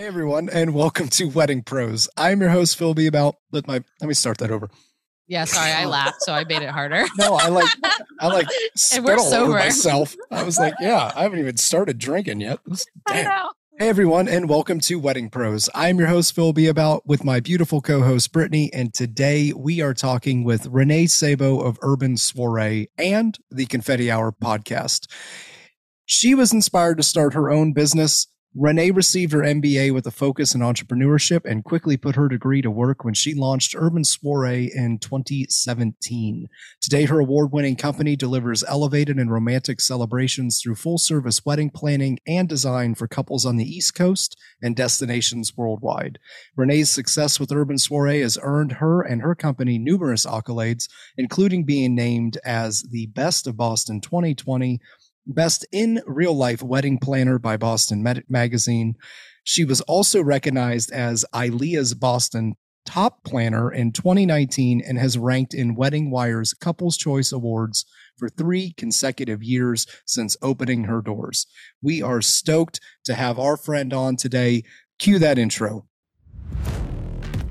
Hey everyone, and welcome to Wedding Pros. I'm your host Phil Beabout let my let me start that over. Yeah, sorry, I laughed, so I made it harder. No, I like I like spit all over myself. I was like, yeah, I haven't even started drinking yet. Damn. Hey everyone, and welcome to Wedding Pros. I'm your host Phil Beabout with my beautiful co-host Brittany, and today we are talking with Renee Sabo of Urban Soiree and the Confetti Hour podcast. She was inspired to start her own business. Renee received her MBA with a focus in entrepreneurship and quickly put her degree to work when she launched Urban Soiree in 2017. Today, her award winning company delivers elevated and romantic celebrations through full service wedding planning and design for couples on the East Coast and destinations worldwide. Renee's success with Urban Soiree has earned her and her company numerous accolades, including being named as the Best of Boston 2020, Best in Real Life Wedding Planner by Boston Med- Magazine. She was also recognized as ILEA's Boston Top Planner in 2019 and has ranked in Wedding Wire's Couples Choice Awards for three consecutive years since opening her doors. We are stoked to have our friend on today. Cue that intro.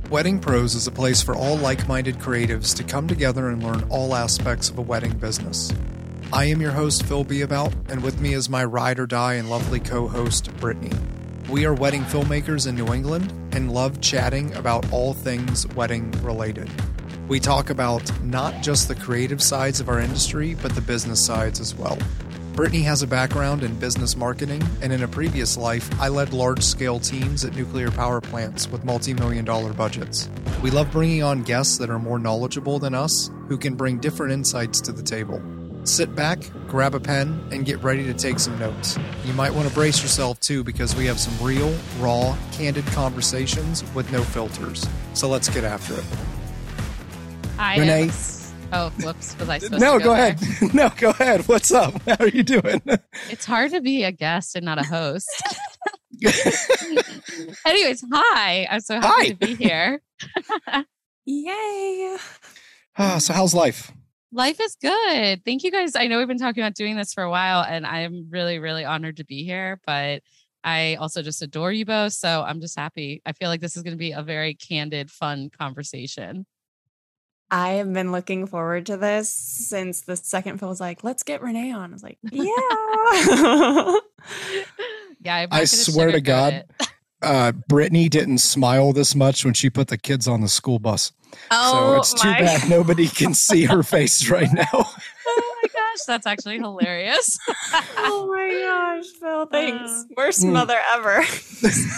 Wedding Pros is a place for all like minded creatives to come together and learn all aspects of a wedding business. I am your host, Phil Beabout, and with me is my ride or die and lovely co host, Brittany. We are wedding filmmakers in New England and love chatting about all things wedding related. We talk about not just the creative sides of our industry, but the business sides as well. Brittany has a background in business marketing, and in a previous life, I led large scale teams at nuclear power plants with multi million dollar budgets. We love bringing on guests that are more knowledgeable than us who can bring different insights to the table. Sit back, grab a pen, and get ready to take some notes. You might want to brace yourself too because we have some real, raw, candid conversations with no filters. So let's get after it. I Renee. am- Oh, whoops. Was I supposed No, to go there? No, go ahead. No, go ahead. What's up? How are you doing? It's hard to be a guest and not a host. Anyways, hi. I'm so happy Hi. to be here. Yay. Ah, so, how's life? Life is good. Thank you guys. I know we've been talking about doing this for a while, and I'm really, really honored to be here. But I also just adore you both. So I'm just happy. I feel like this is going to be a very candid, fun conversation. I have been looking forward to this since the second Phil was like, let's get Renee on. I was like, yeah. Yeah, I'm not I gonna swear to God, it. Uh, Brittany didn't smile this much when she put the kids on the school bus. Oh, so it's too my- bad nobody can see her face right now. Oh my gosh, that's actually hilarious. Oh my gosh, Phil, thanks. Uh, Worst Mm. mother ever.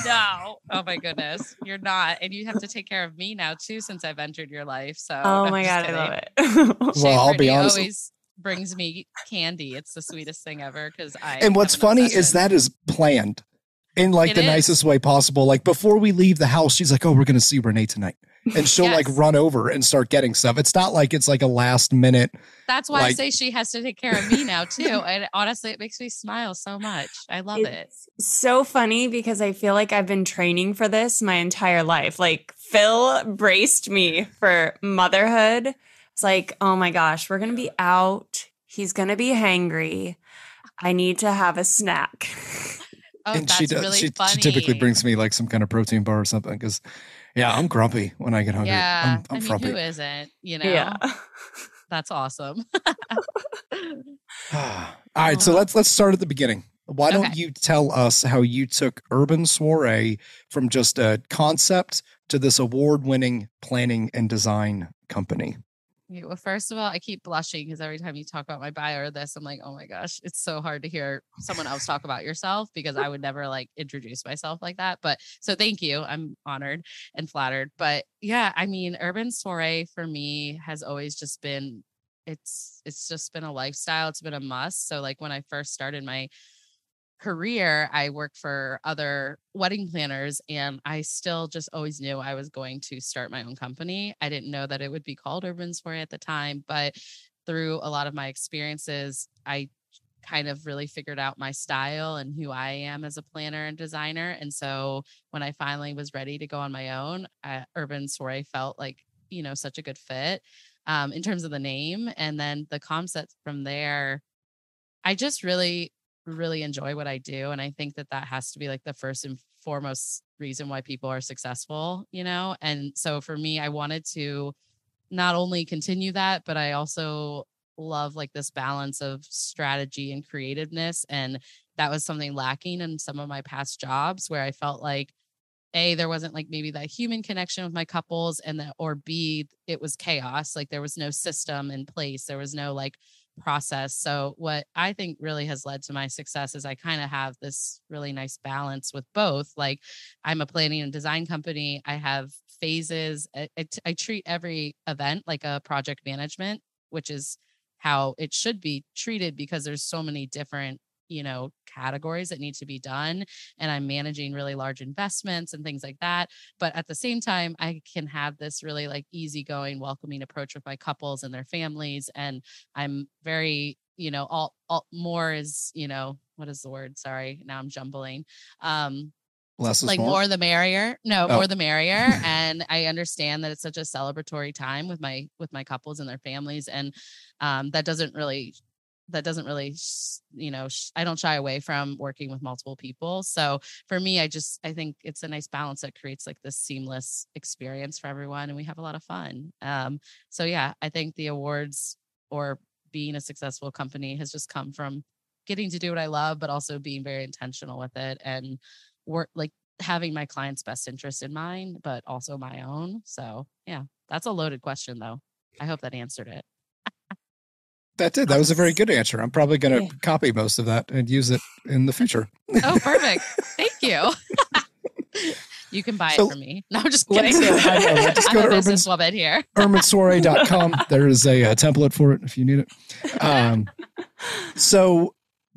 no. Oh my goodness. You're not. And you have to take care of me now too since I've entered your life. So oh no, my just God, I love it. Shay Well, I'll be Brittany honest- always brings me candy. It's the sweetest thing ever because I and what's an funny is that is planned in like It the is. nicest way possible. Like before we leave the house, she's like, "Oh, we're gonna see Renee tonight," and she'll like run over and start getting stuff. It's not like it's like a last minute. that's why I say she has to take care of me now too. And honestly, it makes me smile so much. I love it. So funny because I feel like I've been training for this my entire life. Like Phil braced me for motherhood. It's like, oh my gosh, we're gonna be out. He's gonna be hangry. I need to have a snack. Oh, and that's she does. really she, funny. she typically brings me like some kind of protein bar or something because, yeah, I'm grumpy when I get hungry. Yeah, I'm, I'm I mean, frumpy. who isn't? You know, Yeah. that's awesome. All right, so uh-huh. let's let's start at the beginning. Why don't Okay. you tell us how you took Urban Soiree from just a concept to this award-winning planning and design company? Yeah, well, first of all, I keep blushing because every time you talk about my bio or this, I'm like, oh my gosh, it's so hard to hear someone else talk about yourself because I would never like introduce myself like that. But so thank you. I'm honored and flattered. But yeah, I mean, urban soiree for me has always just been it's it's just been a lifestyle. It's been a must. So like when I first started my career, I worked for other wedding planners and I still just always knew I was going to start my own company. I didn't know that it would be called Urban Soiree at the time, but through a lot of my experiences, I kind of really figured out my style and who I am as a planner and designer. And so when I finally was ready to go on my own, uh, Urban Soiree felt like, you know, such a good fit um, in terms of the name. And then the concept from there, I just really really enjoy what I do. And I think that that has to be like the first and foremost reason why people are successful, you know? And so for me, I wanted to not only continue that, but I also love like this balance of strategy and creativeness. And that was something lacking in some of my past jobs where I felt like a there wasn't like maybe that human connection with my couples and that or b it was chaos like there was no system in place there was no like process. So what i think really has led to my success is i kind of have this really nice balance with both like i'm a planning and design company i have phases I, I, I treat every event like a project management which is how it should be treated because there's so many different you know categories that need to be done and i'm managing really large investments and things like that but at the same time i can have this really like easygoing welcoming approach with my couples and their families and i'm very you know all, all more is you know what is the word sorry now i'm jumbling um Less is like more. more the merrier no Oh. more the merrier and i understand that it's such a celebratory time with my with my couples and their families and um that doesn't really that doesn't really you know i don't shy away from working with multiple people so for me i just i think it's a nice balance that creates like this seamless experience for everyone and we have a lot of fun um so yeah i think the awards or being a successful company has just come from getting to do what i love but also being very intentional with it and work like having my client's best interest in mind, but also my own. So yeah, that's a loaded question though. I hope that answered it. That did. That was a very good answer. I'm probably going to Yeah. copy most of that and use it in the future. Oh, perfect. Thank you. you can buy So, it from me. No, I'm just kidding. uh, I know, I'm go a to business woman here. urbansoiree.com. There is a, uh template for it if you need it. Um, so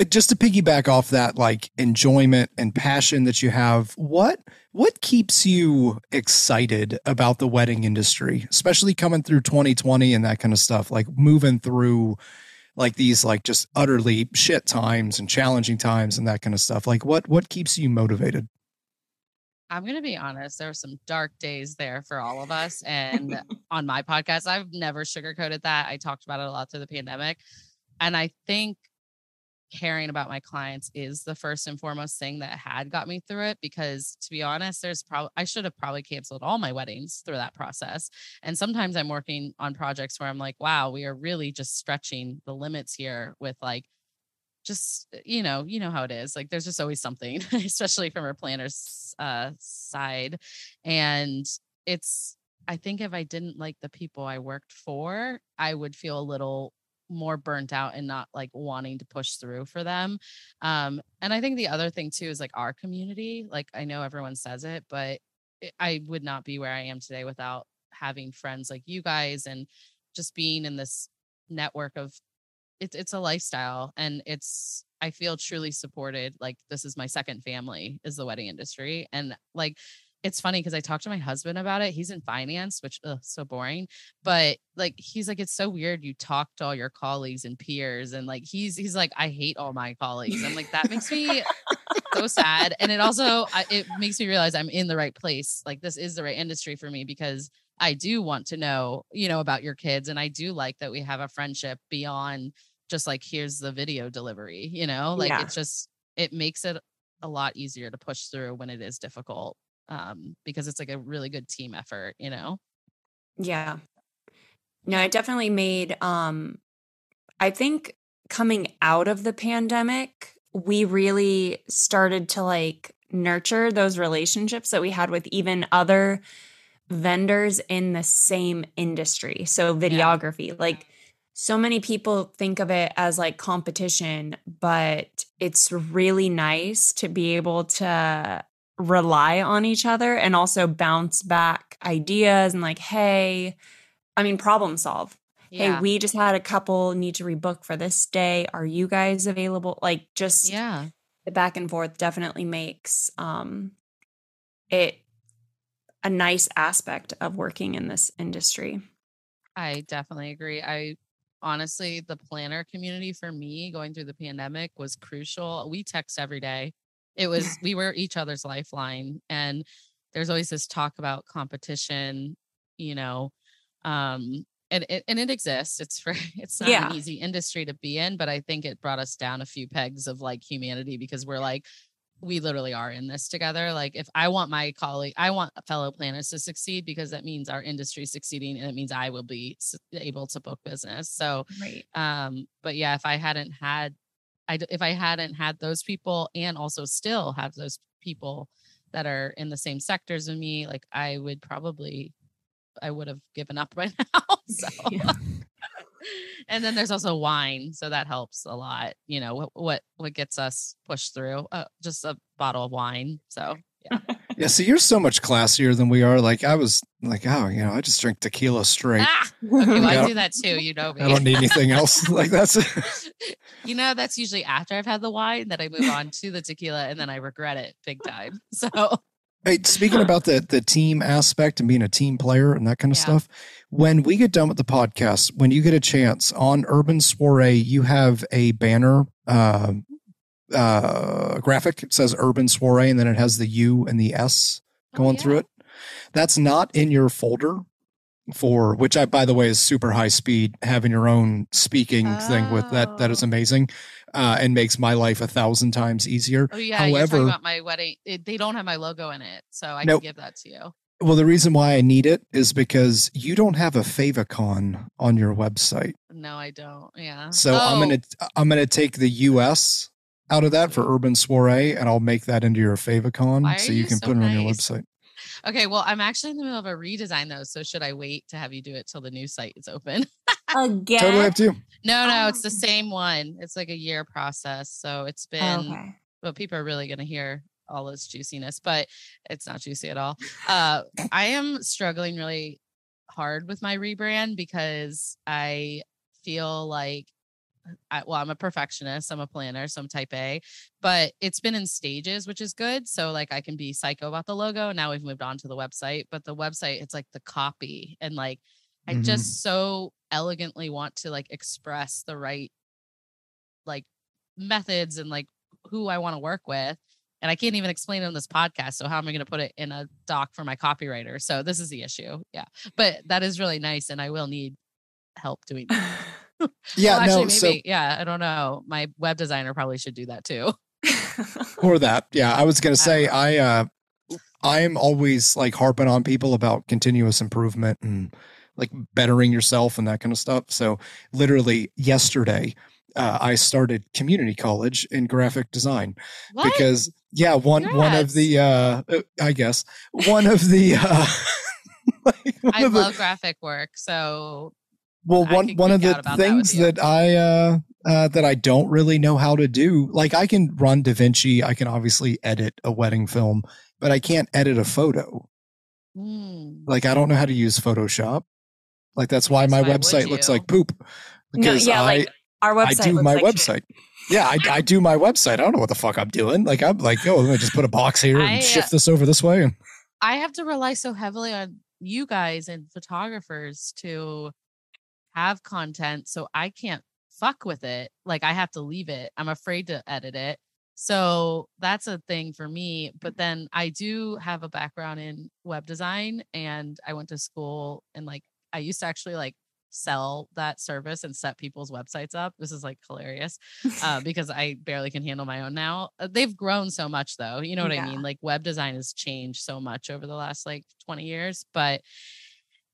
just to piggyback off that like enjoyment and passion that you have, what what keeps you excited about the wedding industry, especially coming through 2020 and that kind of stuff, like moving through like these like just utterly shit times and challenging times and that kind of stuff. Like what what keeps you motivated? I'm going to be honest. There were some dark days there for all of us. And on my podcast, I've never sugarcoated that. I talked about it a lot through the pandemic. And I think caring about my clients is the first and foremost thing that had got me through it because to be honest there's probably I should have probably canceled all my weddings through that process and sometimes I'm working on projects where I'm like wow we are really just stretching the limits here with like just you know you know how it is like there's just always something especially from our planners uh side and it's i think if i didn't like the people i worked for i would feel a little more burnt out and not like wanting to push through for them um and i think the other thing too is like our community like i know everyone says it but it- i would not be where i am today without having friends like you guys and just being in this network of it's it's a lifestyle and it's I feel truly supported. Like this is my second family is the wedding industry. And like it's funny because I talked to my husband about it. He's in finance, which ugh, so boring. But like he's like, it's so weird. You talk to all your colleagues and peers, and like he's he's like, I hate all my colleagues. I'm like, that makes me so sad. And it also I, it makes me realize I'm in the right place. Like this is the right industry for me because I do want to know, you know, about your kids. And I do like that we have a friendship beyond just like, here's the video delivery, you know, like Yeah. it's just, it makes it a lot easier to push through when it is difficult um, because it's like a really good team effort, you know? Yeah. No, it definitely made um I think coming out of the pandemic, we really started to like nurture those relationships that we had with even other vendors in the same industry. So videography, like so many people think of it as like competition, but it's really nice to be able to rely on each other and also bounce back ideas and like, hey, I mean, problem solve. Yeah. Hey, we just had a couple need to rebook for this day. Are you guys available? Like, just yeah. the back and forth definitely makes um, it a nice aspect of working in this industry. I definitely agree. I honestly, the planner community for me going through the pandemic was crucial. We text every day. It was, we were each other's lifeline. And there's always this talk about competition, you know, um, and it, and it exists. It's for, it's not Yeah. an easy industry to be in, but I think it brought us down a few pegs of like humanity because we're like, we literally are in this together. Like if I want my colleague, I want fellow planners to succeed because that means our industry is succeeding and it means I will be able to book business. So, right. um, but yeah, if I hadn't had, I if I hadn't had those people and also still have those people that are in the same sectors of me, like I would probably, I would have given up by now. so. Yeah and then there's also wine, so that helps a lot. You know what what what gets us pushed through? Uh, just a bottle of wine. So yeah. yeah. So you're so much classier than we are. Like I was like, oh, you know, I just drink tequila straight. Ah, okay, well, I do that too. You know me. I don't need anything else. like that's. you know, that's usually after I've had the wine that I move on to the tequila, and then I regret it big time. So. Hey, speaking about the the team aspect and being a team player and that kind of yeah. stuff, when we get done with the podcast, when you get a chance on Urban Soiree, you have a banner uh, uh, graphic. It says Urban Soiree, and then it has the U and the S oh, going oh, yeah. through it. That's not in your folder for which I, by the way, is super high speed. Having your own speaking oh. thing with that that is oh. amazing uh, and makes my life a thousand times easier. Oh yeah, however, about my wedding, it, they don't have my logo in it, so I nope. can give that to you. Well, the reason why I need it is because you don't have a favicon on your website. No, I don't. Yeah. So oh. I'm gonna I'm gonna take the US out of that for Urban Soiree, and I'll make that into your favicon, so you, you can so put nice? it on your website. Okay, well, I'm actually in the middle of a redesign though, so should I wait to have you do it till the new site is open? Again? Totally up to you. No, no, it's the oh. same one. It's like a year process, so it's been. Okay. Well, people are really going to hear all this juiciness, but it's not juicy at all. Uh, I am struggling really hard with my rebrand because I feel like I, well, I'm a perfectionist. I'm a planner, so I'm type A, but it's been in stages, which is good. So like I can be psycho about the logo. Now we've moved on to the website, but the website, it's like the copy and like I mm-hmm. just so elegantly want to like express the right like methods and like who I want to work with. And I can't even explain it on this podcast. So how am I going to put it in a doc for my copywriter? So this is the issue. Yeah. But that is really nice. And I will need help doing that. yeah, well, actually, no, maybe, so, yeah, I don't know. My web designer probably should do that too. or that. Yeah. I was going to say, I, uh, I'm always like harping on people about continuous improvement and like bettering yourself and that kind of stuff. So literally yesterday, uh, I started community college in graphic design what? because yeah, one Congrats. one of the uh, uh, I guess one of the uh, like one I love the, graphic work, so well one one of the things that, that I uh, uh, that I don't really know how to do, like I can run DaVinci, I can obviously edit a wedding film, but I can't edit a photo. Mm. Like I don't know how to use Photoshop. Like that's why my website looks like poop. Because no, yeah, I, like our website. I do my like website. Shit. Yeah, I, I, do my website. I don't know what the fuck I'm doing. Like I'm like, oh, let me just put a box here and I, shift this over this way. I have to rely so heavily on you guys and photographers to have content, so I can't fuck with it. Like I have to leave it. I'm afraid to edit it. So that's a thing for me. But then I do have a background in web design and I went to school and like I used to actually like sell that service and set people's websites up. This is like hilarious uh, because I barely can handle my own now. Uh, they've grown so much though. You know what yeah. I mean? Like web design has changed so much over the last like 20 years. But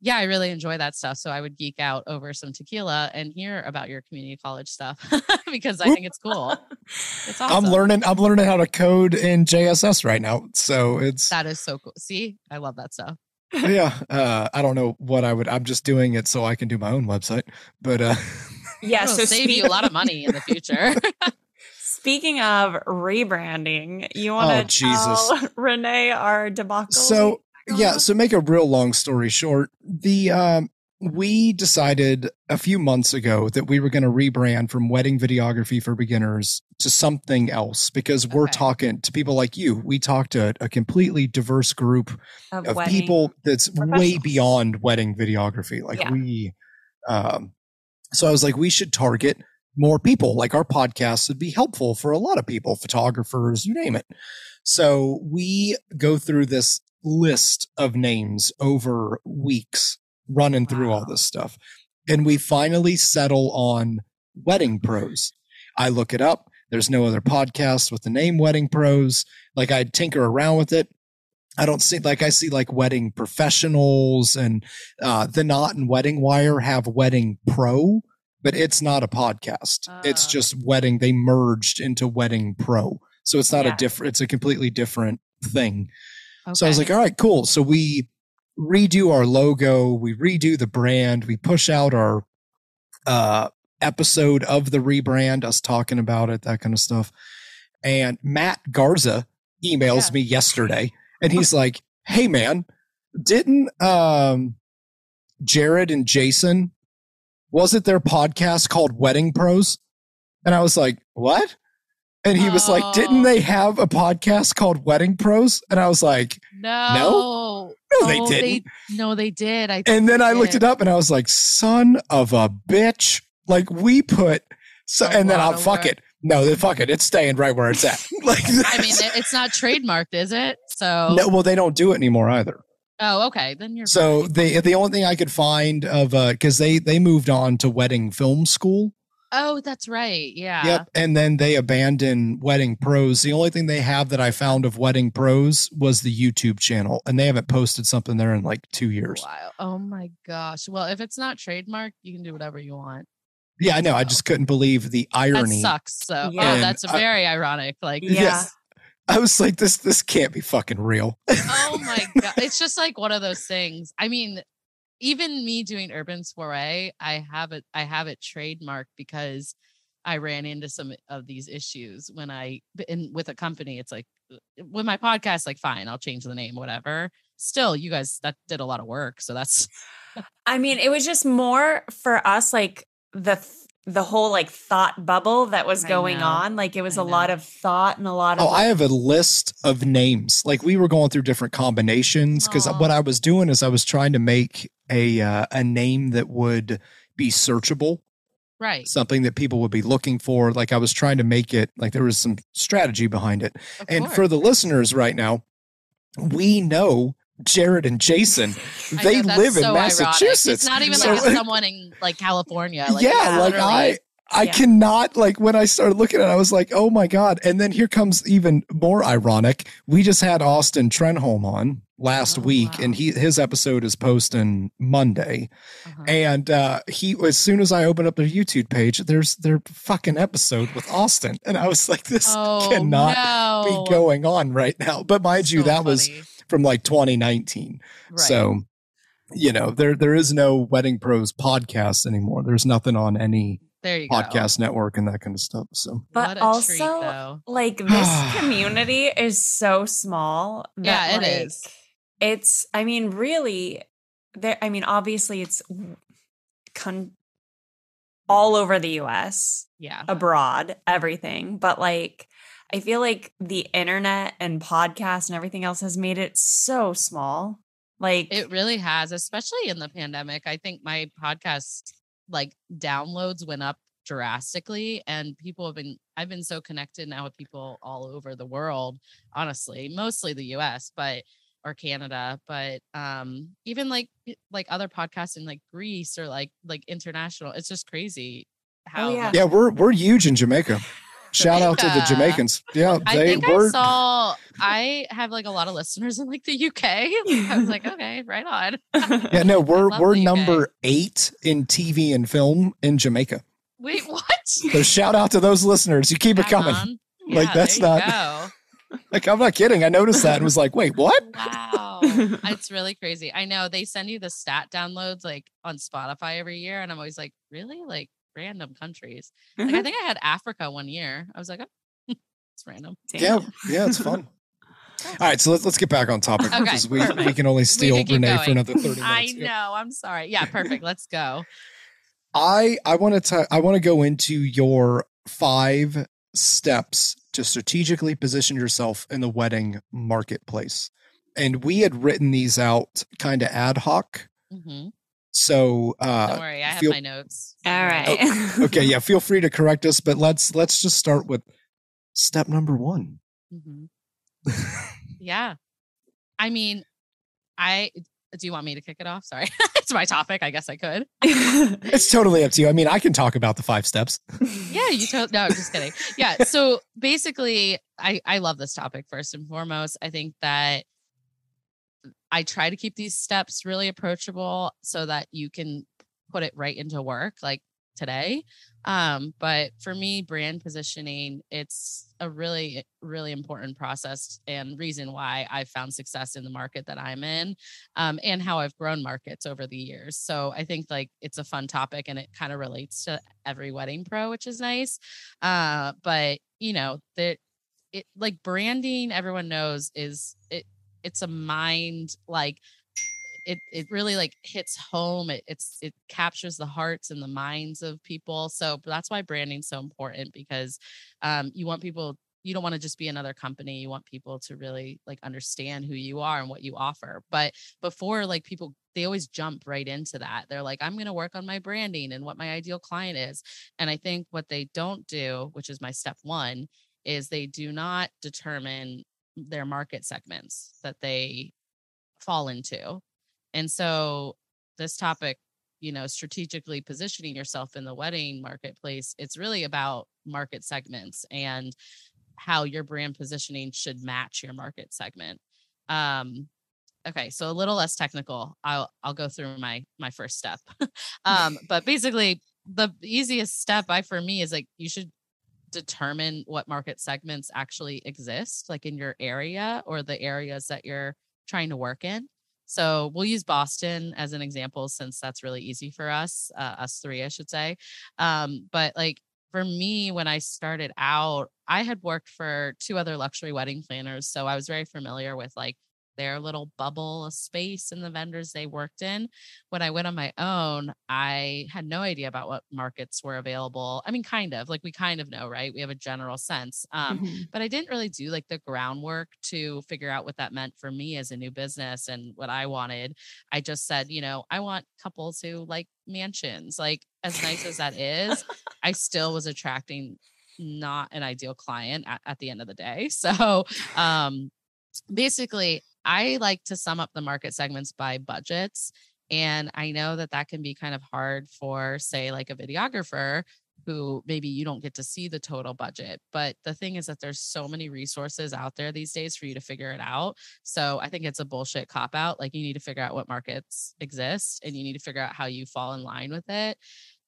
yeah, I really enjoy that stuff. So I would geek out over some tequila and hear about your community college stuff because I think it's cool. It's awesome. I'm learning. I'm learning how to code in JSS right now. So it's that is so cool. See, I love that stuff yeah, uh, I don't know what I would. I'm just doing it so I can do my own website. But uh, yeah, so save speak- you a lot of money in the future. Speaking of rebranding, you want to oh, tell Renee our debacle? So yeah, so make a real long story short, the um, we decided a few months ago that we were going to rebrand from wedding videography for beginners to something else because we're okay. talking to people like you. We talk to a completely diverse group of, of people that's way beyond wedding videography. Like yeah. we, um, so I was like, we should target more people. Like our podcast would be helpful for a lot of people, photographers, you name it. So we go through this list of names over weeks running wow. through all this stuff. And we finally settle on wedding pros. I look it up. There's no other podcast with the name Wedding Pros. Like I tinker around with it. I don't see like I see like wedding professionals and uh the knot and wedding wire have wedding pro, but it's not a podcast. it's Ah. just wedding. They merged into wedding pro. So it's not Yeah. a different it's a completely different thing. So I was like, all right, cool. So we redo our logo, we redo the brand, we push out our uh episode of the rebrand, us talking about it, that kind of stuff. And Matt Garza emails Yeah. me yesterday and he's like, Hey man, didn't um Jared and Jason was it their podcast called Wedding Pros? And I was like, What? And he was like, Didn't Oh. they have a podcast called Wedding Pros? And I was like, no, No, they Oh, didn't. no, they did. I And then I looked did. it up and I was like, son of a bitch. Like we put so A and then I'll fuck work. it. No, then fuck it. It's staying right where it's at. like I mean, it's not trademarked, is it? So no, well, they don't do it anymore either. Oh, okay. Then you're So they the only thing I could find of uh because they they moved on to wedding film school. Oh, that's right. Yeah. Yep. And then they abandon Wedding Pros. The only thing they have that I found of Wedding Pros was the YouTube channel, and they haven't posted something there in like two years. Wow. Oh my gosh. Well, if it's not trademarked, you can do whatever you want. Yeah, I know. I just couldn't believe the That irony. sucks. So, oh, Yeah. oh, that's And I- very ironic. Like, Yeah. Yes. I was like, this this can't be fucking real. oh my god, it's just like one of those things. I mean, even me doing Urban Soiree, I have it. I have it trademarked because I ran into some of these issues when I in with a company. It's like uh, with my podcast, like fine, I'll change the name, whatever. Still, you guys that did a lot of work, so that's I mean, it was just more for us, like the th- the whole like thought bubble that was going on. Like it was I a lot of thought and a lot of. Oh, I have a list of names. Like we were going through different combinations because what I was doing is I was trying to make a uh, a name that would be searchable, right. something that people would be looking for. Like I was trying to make it like there was some strategy behind it. Of and course. for the listeners right now, we know Jared and Jason. They know, live in so ironic. Massachusetts. It's not even So- like someone in like California. Like, yeah, like I I Yeah. cannot like when I started looking at it, I was like, oh my God. And then here comes even more ironic. We just had Austin Trenholm on last Oh, week, wow. and he his episode is posting Monday. Uh-huh. And uh he as soon as I open up their YouTube page, there's their fucking episode with Austin. And I was like, this oh, cannot no. be going on right now. But mind you, So that was funny. From like 2019. Right. So you know, there there is no Wedding Pros podcast anymore. There's nothing on any there you go. podcast network and that kind of stuff. So but also, treat, like this community is so small. That, Yeah, it like, is. It's. I mean, really. There. I mean, obviously, it's con- all over the U.S. Yeah. abroad, everything. But like, I feel like the internet and podcast and everything else has made it so small. Like, It really has, especially in the pandemic. I think my podcast like downloads went up drastically and people have been I've been so connected now with people all over the world, honestly, mostly the US, but or Canada, but um even like like other podcasts in like Greece or like like international. It's just crazy how yeah. yeah, we're we're huge in Jamaica. Shout out to the Jamaicans. Yeah, I they think were. I saw I have like a lot of listeners in like the UK. I was like, okay, right on. yeah, no, we're we're number eight in TV and film in Jamaica. Wait, what? So shout out to those listeners. You keep it coming. on. Like, that's there you not- Like I'm not kidding. I noticed that and was like, wait, what? Wow. it's really crazy. I know they send you the stat downloads like on Spotify every year. And I'm always like, really? Like random countries. Like I think I had Africa one year. I was like, oh, it's random. Yeah, yeah, it's fun. All right, so let's let's get back on topic Okay, because we, we can only steal can keep Renee for another 30 minutes. I Yeah. know. I'm sorry. Yeah, perfect. Let's go. I I want to I want to go into your five steps to strategically position yourself in the wedding marketplace. And we had written these out kind of ad hoc. hmm So uh Don't worry. I have feel- my notes. All right. okay, yeah, feel free to correct us, but let's let's just start with step number 1. hmm Yeah. I mean, I do you want me to kick it off? Sorry, it's my topic. I guess I could. it's totally up to you. I mean, I can talk about the five steps. yeah, you told. No, I'm just kidding. Yeah. So basically, I I love this topic first and foremost. I think that I try to keep these steps really approachable so that you can put it right into work. Like today. Um, but for me, brand positioning, it's a really, really important process and reason why I've found success in the market that I'm in um, and how I've grown markets over the years. So I think like it's a fun topic and it kind of relates to every wedding pro, which is nice. Uh, but you know, that it like branding, everyone knows is it it's a mind like it it really like hits home. It it's it captures the hearts and the minds of people. So that's why branding's so important because um, you want people you don't want to just be another company you want people to really like understand who you are and what you offer but before like people they always jump right into that they're like i'm going to work on my branding and what my ideal client is and i think what they don't do which is my step 1 is they do not determine their market segments that they fall into and so this topic, you know, strategically positioning yourself in the wedding marketplace, it's really about market segments and how your brand positioning should match your market segment. Um, okay, so a little less technical. I'll I'll go through my my first step. um, but basically the easiest step I for me is like you should determine what market segments actually exist like in your area or the areas that you're trying to work in so we'll use Boston as an example since that's really easy for us, uh, us three, I should say. Um, but like for me, when I started out, I had worked for two other luxury wedding planners. So I was very familiar with like their little bubble of space and the vendors they worked in. When I went on my own, I had no idea about what markets were available. I mean, kind of like we kind of know, right? We have a general sense. Um, mm-hmm. But I didn't really do like the groundwork to figure out what that meant for me as a new business and what I wanted. I just said, you know, I want couples who like mansions. Like, as nice as that is, I still was attracting not an ideal client at, at the end of the day. So, um, basically I like to sum up the market segments by budgets. And I know that that can be kind of hard for, say, like a videographer who maybe you don't get to see the total budget. But the thing is that there's so many resources out there these days for you to figure it out. So I think it's a bullshit cop out. Like you need to figure out what markets exist and you need to figure out how you fall in line with it.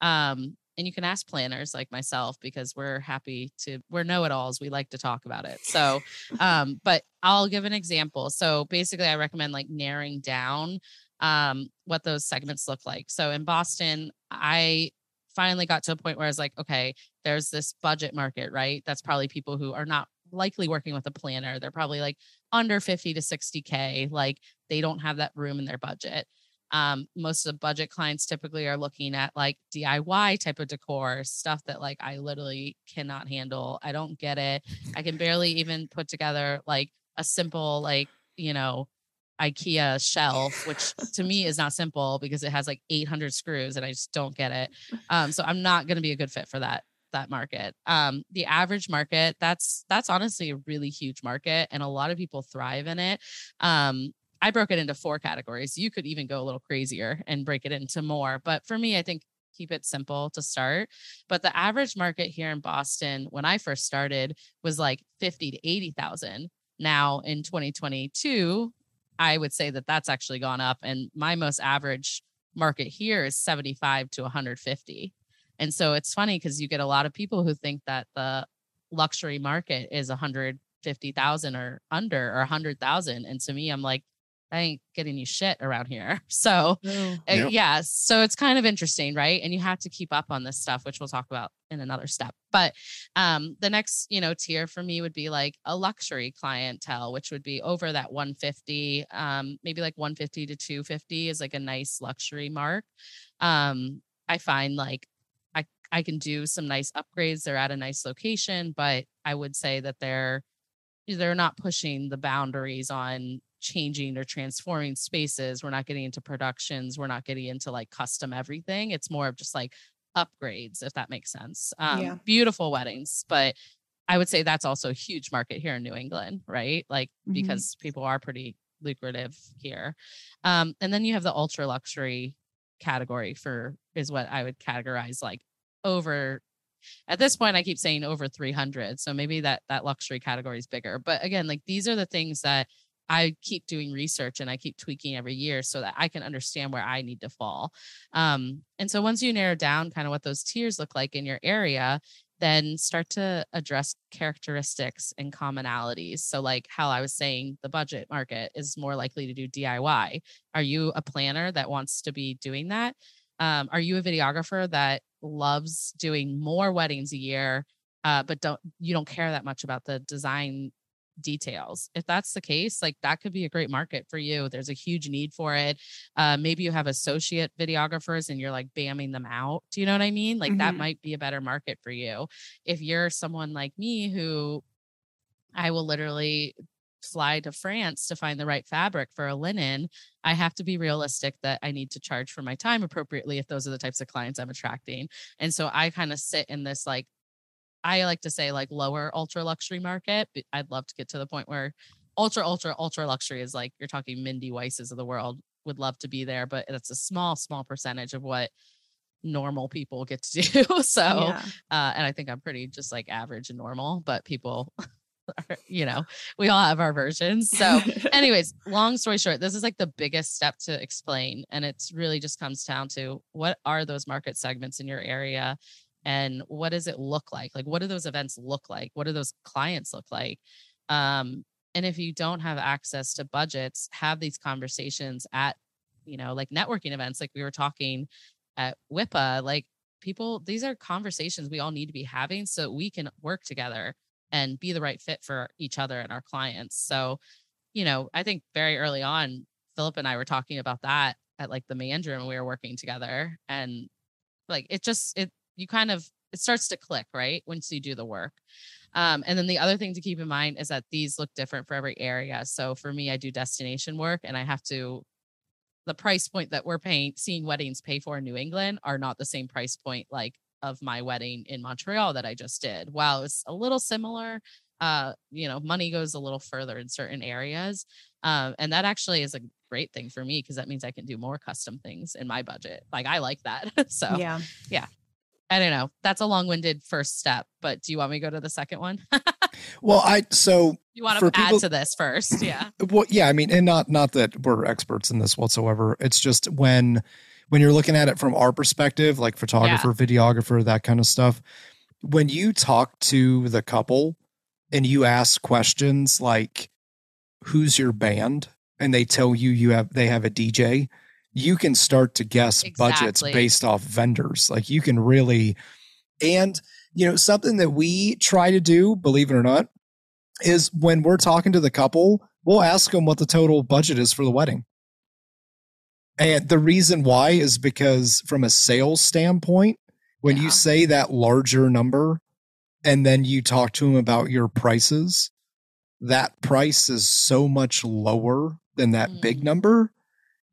Um, and you can ask planners like myself because we're happy to we're know-it-alls we like to talk about it. So um but i'll give an example. So basically i recommend like narrowing down um what those segments look like. So in boston i finally got to a point where i was like okay there's this budget market right? That's probably people who are not likely working with a planner. They're probably like under 50 to 60k like they don't have that room in their budget um, most of the budget clients typically are looking at like DIY type of decor, stuff that like I literally cannot handle. I don't get it. I can barely even put together like a simple, like, you know, IKEA shelf, which to me is not simple because it has like 800 screws and I just don't get it. Um, so I'm not going to be a good fit for that that market. Um, the average market, that's that's honestly a really huge market, and a lot of people thrive in it. Um, I broke it into four categories. You could even go a little crazier and break it into more. But for me, I think keep it simple to start. But the average market here in Boston when I first started was like 50 to 80,000. Now in 2022, I would say that that's actually gone up and my most average market here is 75 to 150. And so it's funny because you get a lot of people who think that the luxury market is 150,000 or under or 100,000 and to me I'm like I ain't getting you shit around here. So, uh, yep. yeah. So it's kind of interesting, right? And you have to keep up on this stuff, which we'll talk about in another step. But um, the next, you know, tier for me would be like a luxury clientele, which would be over that 150, um, maybe like 150 to 250 is like a nice luxury mark. Um, I find like I I can do some nice upgrades. They're at a nice location, but I would say that they're they're not pushing the boundaries on changing or transforming spaces. We're not getting into productions. We're not getting into like custom everything. It's more of just like upgrades, if that makes sense. Um, yeah. Beautiful weddings, but I would say that's also a huge market here in New England, right? Like mm-hmm. because people are pretty lucrative here. Um, and then you have the ultra luxury category for is what I would categorize like over at this point I keep saying over 300 so maybe that that luxury category is bigger but again like these are the things that I keep doing research and I keep tweaking every year so that I can understand where I need to fall. Um, and so once you narrow down kind of what those tiers look like in your area, then start to address characteristics and commonalities. So, like how I was saying, the budget market is more likely to do DIY. Are you a planner that wants to be doing that? Um, are you a videographer that loves doing more weddings a year, uh, but don't you don't care that much about the design details. If that's the case, like that could be a great market for you. There's a huge need for it. Uh, maybe you have associate videographers and you're like bamming them out. Do you know what I mean? Like mm-hmm. that might be a better market for you. If you're someone like me who I will literally fly to France to find the right fabric for a linen, I have to be realistic that I need to charge for my time appropriately if those are the types of clients I'm attracting. And so I kind of sit in this like I like to say like lower ultra luxury market. But I'd love to get to the point where ultra, ultra, ultra luxury is like you're talking Mindy Weisses of the world would love to be there, but it's a small, small percentage of what normal people get to do. so, yeah. uh, and I think I'm pretty just like average and normal, but people, are, you know, we all have our versions. So, anyways, long story short, this is like the biggest step to explain. And it's really just comes down to what are those market segments in your area and what does it look like? Like what do those events look like? What do those clients look like? Um, and if you don't have access to budgets have these conversations at you know like networking events like we were talking at WIPA like people these are conversations we all need to be having so we can work together and be the right fit for each other and our clients. So you know i think very early on philip and i were talking about that at like the Mandarin we were working together and like it just it you kind of it starts to click right once you do the work. Um, and then the other thing to keep in mind is that these look different for every area. So for me i do destination work and i have to the price point that we're paying seeing weddings pay for in new england are not the same price point like of my wedding in montreal that i just did. While it's a little similar uh, you know money goes a little further in certain areas um, and that actually is a great thing for me because that means i can do more custom things in my budget. Like i like that. So yeah. yeah I don't know. That's a long-winded first step, but do you want me to go to the second one? well, I so you want to add people, to this first, yeah. Well, yeah, I mean, and not not that we're experts in this whatsoever. It's just when when you're looking at it from our perspective, like photographer, yeah. videographer, that kind of stuff. When you talk to the couple and you ask questions like, "Who's your band?" and they tell you you have they have a DJ, you can start to guess exactly. budgets based off vendors. Like you can really, and you know, something that we try to do, believe it or not, is when we're talking to the couple, we'll ask them what the total budget is for the wedding. And the reason why is because from a sales standpoint, when yeah. you say that larger number and then you talk to them about your prices, that price is so much lower than that mm. big number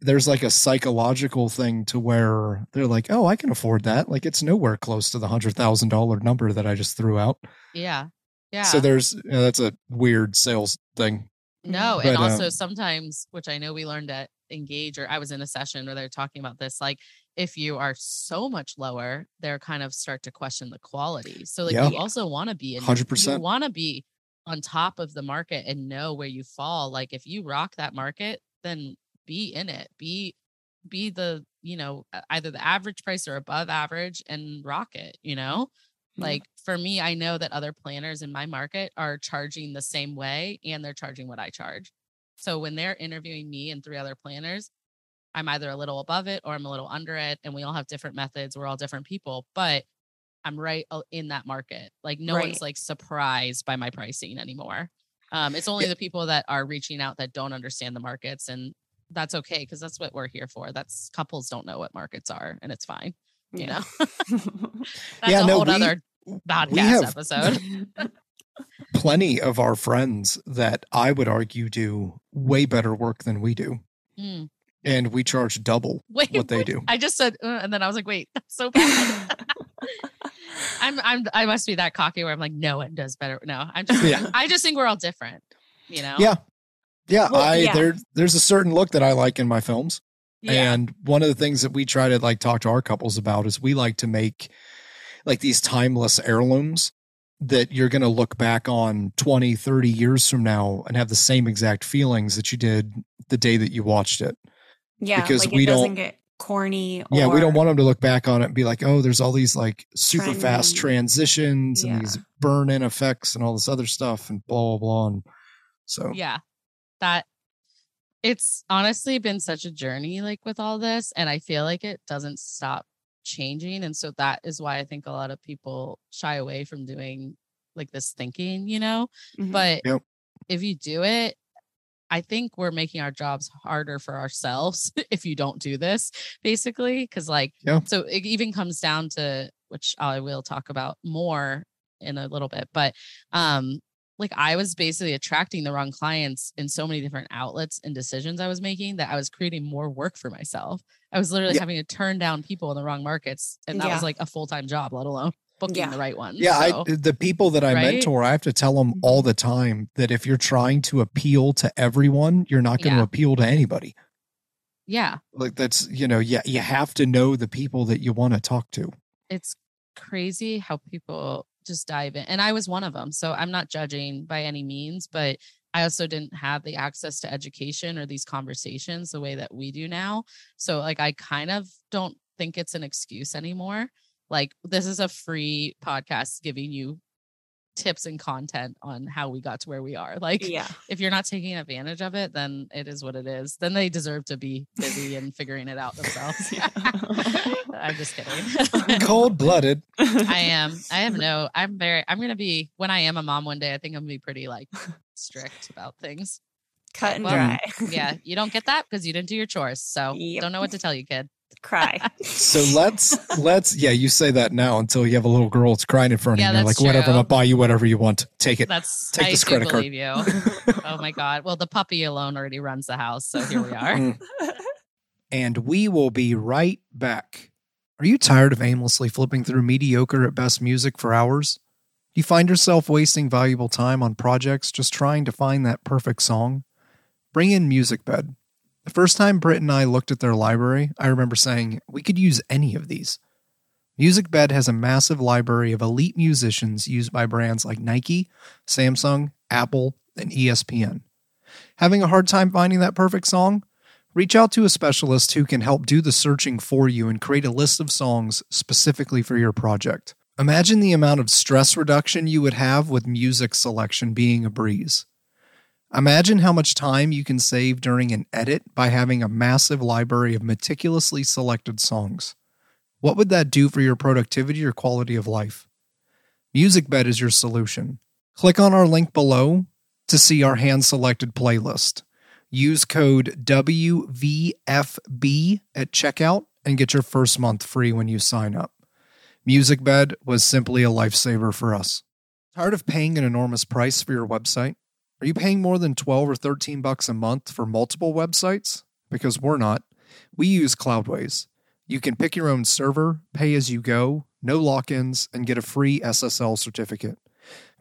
there's like a psychological thing to where they're like, oh, I can afford that. Like it's nowhere close to the hundred thousand dollar number that I just threw out. Yeah. Yeah. So there's you know, that's a weird sales thing. No, but, and also uh, sometimes, which I know we learned at Engage, or I was in a session where they're talking about this, like if you are so much lower, they're kind of start to question the quality. So like yeah. you also want to be in hundred percent. You want to be on top of the market and know where you fall. Like if you rock that market, then be in it be be the you know either the average price or above average and rock it you know mm-hmm. like for me i know that other planners in my market are charging the same way and they're charging what i charge so when they're interviewing me and three other planners i'm either a little above it or i'm a little under it and we all have different methods we're all different people but i'm right in that market like no right. one's like surprised by my pricing anymore um, it's only yeah. the people that are reaching out that don't understand the markets and that's okay because that's what we're here for. That's couples don't know what markets are, and it's fine. You yeah. know, that's yeah, a no, whole we, other podcast episode. plenty of our friends that I would argue do way better work than we do. Mm. And we charge double wait, what they do. I just said, uh, and then I was like, "Wait, that's so bad." I'm, I'm, I must be that cocky where I'm like, no one does better. No, I'm just, yeah. I just think we're all different. You know? Yeah, Yeah, Well, I yeah. there there's a certain look that I like in my films. And one of the things that we try to like talk to our couples about is we like to make like these timeless heirlooms that you're going to look back on 20, 30 years from now and have the same exact feelings that you did the day that you watched it. Yeah, because like we don't- get corny. yeah, we don't want them to look back on it and be like, "Oh, there's all these like super fast Trendy. transitions and Yeah. these burn in effects and all this other stuff and blah blah blah." And so yeah that it's honestly been such a journey like with all this and i feel like it doesn't stop changing and so that is why i think a lot of people shy away from doing like this thinking you know Mhm. but Yep. if you do it i think we're making our jobs harder for ourselves if you don't do this basically because like Yeah. so it even comes down to which i will talk about more in a little bit but um like i was basically attracting the wrong clients in so many different outlets and decisions i was making that i was creating more work for myself i was literally Yeah. having to turn down people in the wrong markets and that Yeah. was like a full-time job let alone booking Yeah. the right ones Yeah, so- I the people that I Right? mentor, I have to tell them all mm-hmm. the time that if you're trying to appeal to everyone, you're not going to Yeah. appeal to anybody. yeah Like that's you know, yeah, you have to know the people that you want to talk to. it's crazy how people just dive in and i was one of them so i'm not judging by any means but i also didn't have the access to education or these conversations the way that we do now so like i kind of don't think it's an excuse anymore like this is a free podcast giving you tips and content on how we got to where we are like yeah, if you're not taking advantage of it then it is what it is then they deserve to be busy and figuring it out themselves i'm just kidding Cold blooded. I am. I have no. I'm very. I'm gonna be when I am a mom one day. I think I'm gonna be pretty like strict about things. cut and Well, dry. Mm. Yeah, you don't get that because you didn't do your chores. So Yep. don't know what to tell you, kid. Cry. So let's let's yeah, you say that now until you have a little girl that's crying in front of Yeah, you. They're that's like, whatever, I'm true. gonna buy you whatever you want. Take it. That's Take I this do credit card. believe you. Oh my god. Well, the puppy alone already runs the house, so here we are. Mm. and we will be right back. Are you tired of aimlessly flipping through mediocre at best music for hours? Do you find yourself wasting valuable time on projects just trying to find that perfect song? Bring in MusicBed. The first time Britt and I looked at their library, I remember saying, we could use any of these. MusicBed has a massive library of elite musicians used by brands like Nike, Samsung, Apple, and ESPN. Having a hard time finding that perfect song? Reach out to a specialist who can help do the searching for you and create a list of songs specifically for your project. Imagine the amount of stress reduction you would have with music selection being a breeze. Imagine how much time you can save during an edit by having a massive library of meticulously selected songs. What would that do for your productivity or quality of life? MusicBed is your solution. Click on our link below to see our hand selected playlist. Use code WVFB at checkout and get your first month free when you sign up. MusicBed was simply a lifesaver for us. Tired of paying an enormous price for your website? Are you paying more than 12 or 13 bucks a month for multiple websites? Because we're not. We use Cloudways. You can pick your own server, pay as you go, no lock-ins, and get a free SSL certificate.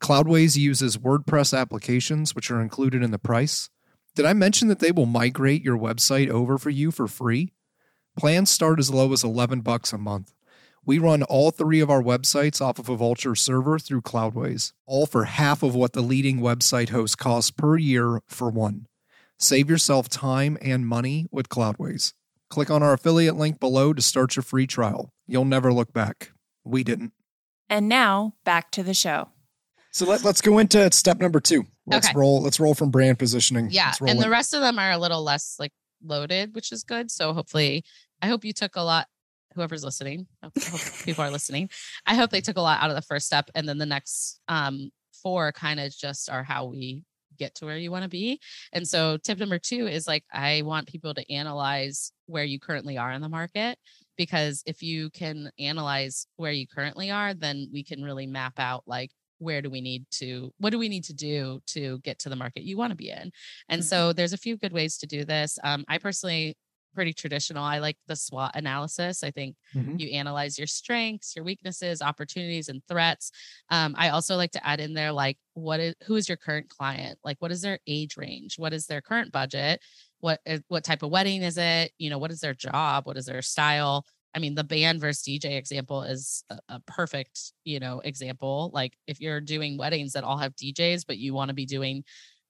Cloudways uses WordPress applications, which are included in the price. Did I mention that they will migrate your website over for you for free? Plans start as low as 11 bucks a month. We run all three of our websites off of a Vultr server through Cloudways, all for half of what the leading website host costs per year for one. Save yourself time and money with Cloudways. Click on our affiliate link below to start your free trial. You'll never look back. We didn't. and now back to the show. So let, let's go into step number two. Let's Okay. roll. Let's roll from brand positioning. Yeah, and it. the rest of them are a little less like loaded, which is good. So hopefully, I hope you took a lot. Whoever's listening, people are listening. I hope they took a lot out of the first step, and then the next um, four kind of just are how we get to where you want to be. And so, tip number two is like I want people to analyze where you currently are in the market because if you can analyze where you currently are, then we can really map out like where do we need to what do we need to do to get to the market you want to be in and Mhm. so there's a few good ways to do this um, i personally pretty traditional. I like the SWOT analysis. I think Mhm. you analyze your strengths, your weaknesses, opportunities, and threats. Um, I also like to add in there like what is who is your current client? Like what is their age range? What is their current budget? What what type of wedding is it? You know, what is their job? What is their style? I mean, the band versus DJ example is a, a perfect, you know, example. Like if you're doing weddings that all have DJs, but you want to be doing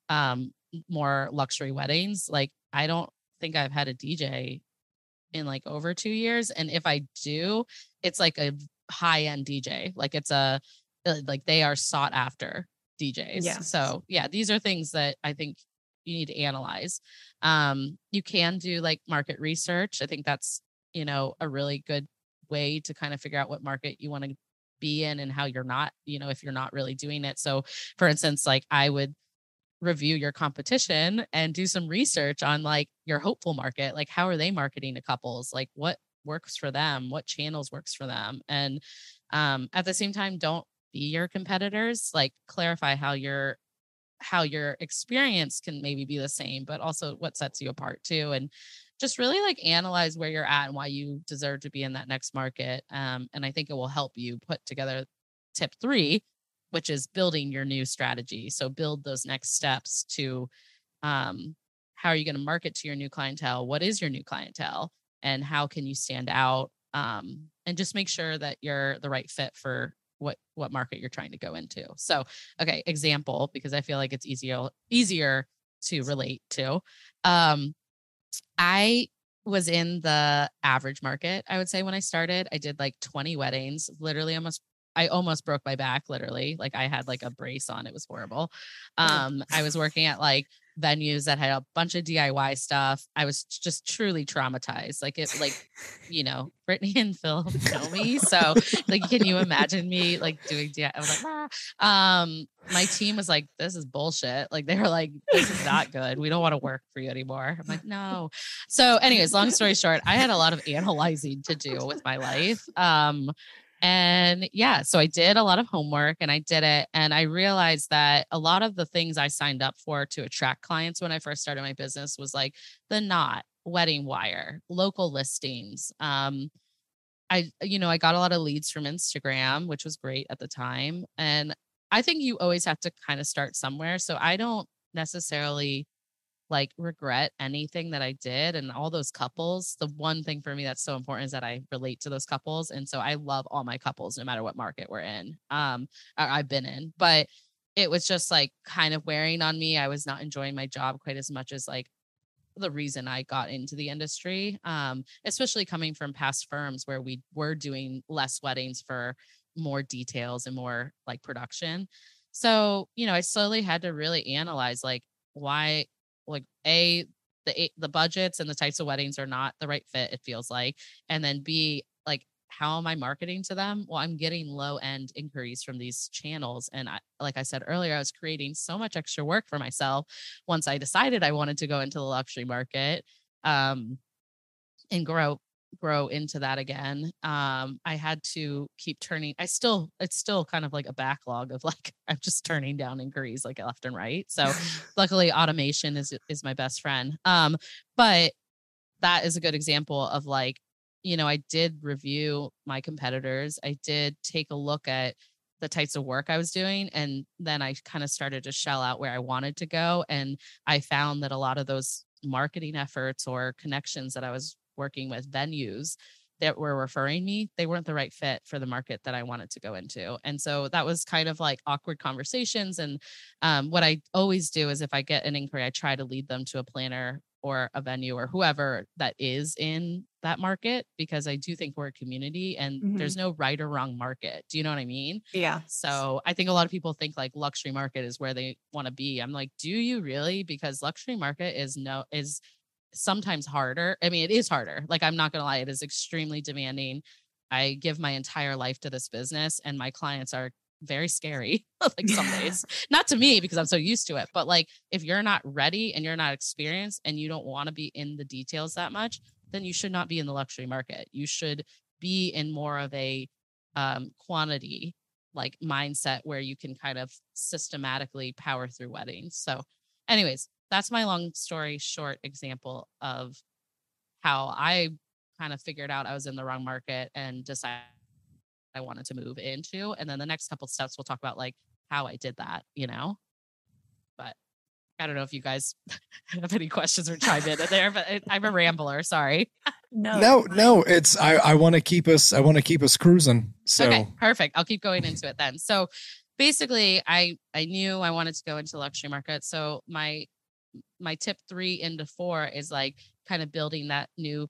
um more luxury weddings, like I don't think I've had a DJ in like over two years. And if I do, it's like a high end DJ. Like it's a uh, like they are sought after DJs. So yeah, these are things that I think you need to analyze. Um, you can do like market research. I think that's, you know, a really good way to kind of figure out what market you want to be in and how you're not, you know, if you're not really doing it. So for instance, like I would review your competition and do some research on like your hopeful market like how are they marketing to couples? Like what works for them? What channels works for them? And um at the same time don't be your competitors like clarify how your how your experience can maybe be the same but also what sets you apart too and just really like analyze where you're at and why you deserve to be in that next market um and i think it will help you put together tip 3 which is building your new strategy. So build those next steps to um, how are you going to market to your new clientele? What is your new clientele? And how can you stand out? Um, and just make sure that you're the right fit for what what market you're trying to go into. So, okay, example because I feel like it's easier easier to relate to. Um, I was in the average market, I would say when I started. I did like 20 weddings, literally almost I almost broke my back literally. Like I had like a brace on. It was horrible. Um I was working at like venues that had a bunch of DIY stuff. I was just truly traumatized. Like it like, you know, Brittany and Phil know me. So like can you imagine me like doing DIY? I was like, ah. um my team was like, this is bullshit. Like they were like, this is not good. We don't want to work for you anymore. I'm like, no. So, anyways, long story short, I had a lot of analyzing to do with my life. Um, and yeah, so I did a lot of homework and I did it. And I realized that a lot of the things I signed up for to attract clients when I first started my business was like the knot, WeddingWire, local listings. Um, I, you know, I got a lot of leads from Instagram, which was great at the time. And I think you always have to kind of start somewhere. So I don't necessarily like regret anything that I did and all those couples. The one thing for me that's so important is that I relate to those couples. And so I love all my couples, no matter what market we're in. Um, I've been in, but it was just like kind of wearing on me. I was not enjoying my job quite as much as like the reason I got into the industry. Um, especially coming from past firms where we were doing less weddings for more details and more like production. So, you know, I slowly had to really analyze like why like a the the budgets and the types of weddings are not the right fit it feels like and then b like how am i marketing to them? Well i'm getting low end inquiries from these channels and I, like i said earlier i was creating so much extra work for myself once i decided i wanted to go into the luxury market um and grow grow into that again um i had to keep turning i still it's still kind of like a backlog of like i'm just turning down inquiries like left and right so luckily automation is is my best friend um but that is a good example of like you know i did review my competitors i did take a look at the types of work i was doing and then i kind of started to shell out where i wanted to go and i found that a lot of those marketing efforts or connections that i was working with venues that were referring me, they weren't the right fit for the market that I wanted to go into. And so that was kind of like awkward conversations. And um, what I always do is if I get an inquiry, I try to lead them to a planner or a venue or whoever that is in that market because I do think we're a community and Mhm. there's no right or wrong market. Do you know what I mean? Yeah. So I think a lot of people think like luxury market is where they want to be. I'm like, do you really? Because luxury market is no is sometimes harder. I mean, it is harder. Like I'm not gonna lie, it is extremely demanding. I give my entire life to this business and my clients are very scary like some days not to me because i'm so used to it but like if you're not ready and you're not experienced and you don't want to be in the details that much then you should not be in the luxury market you should be in more of a um, quantity like mindset where you can kind of systematically power through weddings so anyways that's my long story short example of how I kind of figured out I was in the wrong market and decided I wanted to move into. And then the next couple steps, we'll talk about like how I did that, you know? But I don't know if you guys have any questions or chime in there, but I'm a rambler. Sorry. No, no, no. It's I. I want to keep us. I want to keep us cruising. So okay, perfect. I'll keep going into it then. So basically, I I knew I wanted to go into luxury market. So my my tip three into four is like kind of building that new.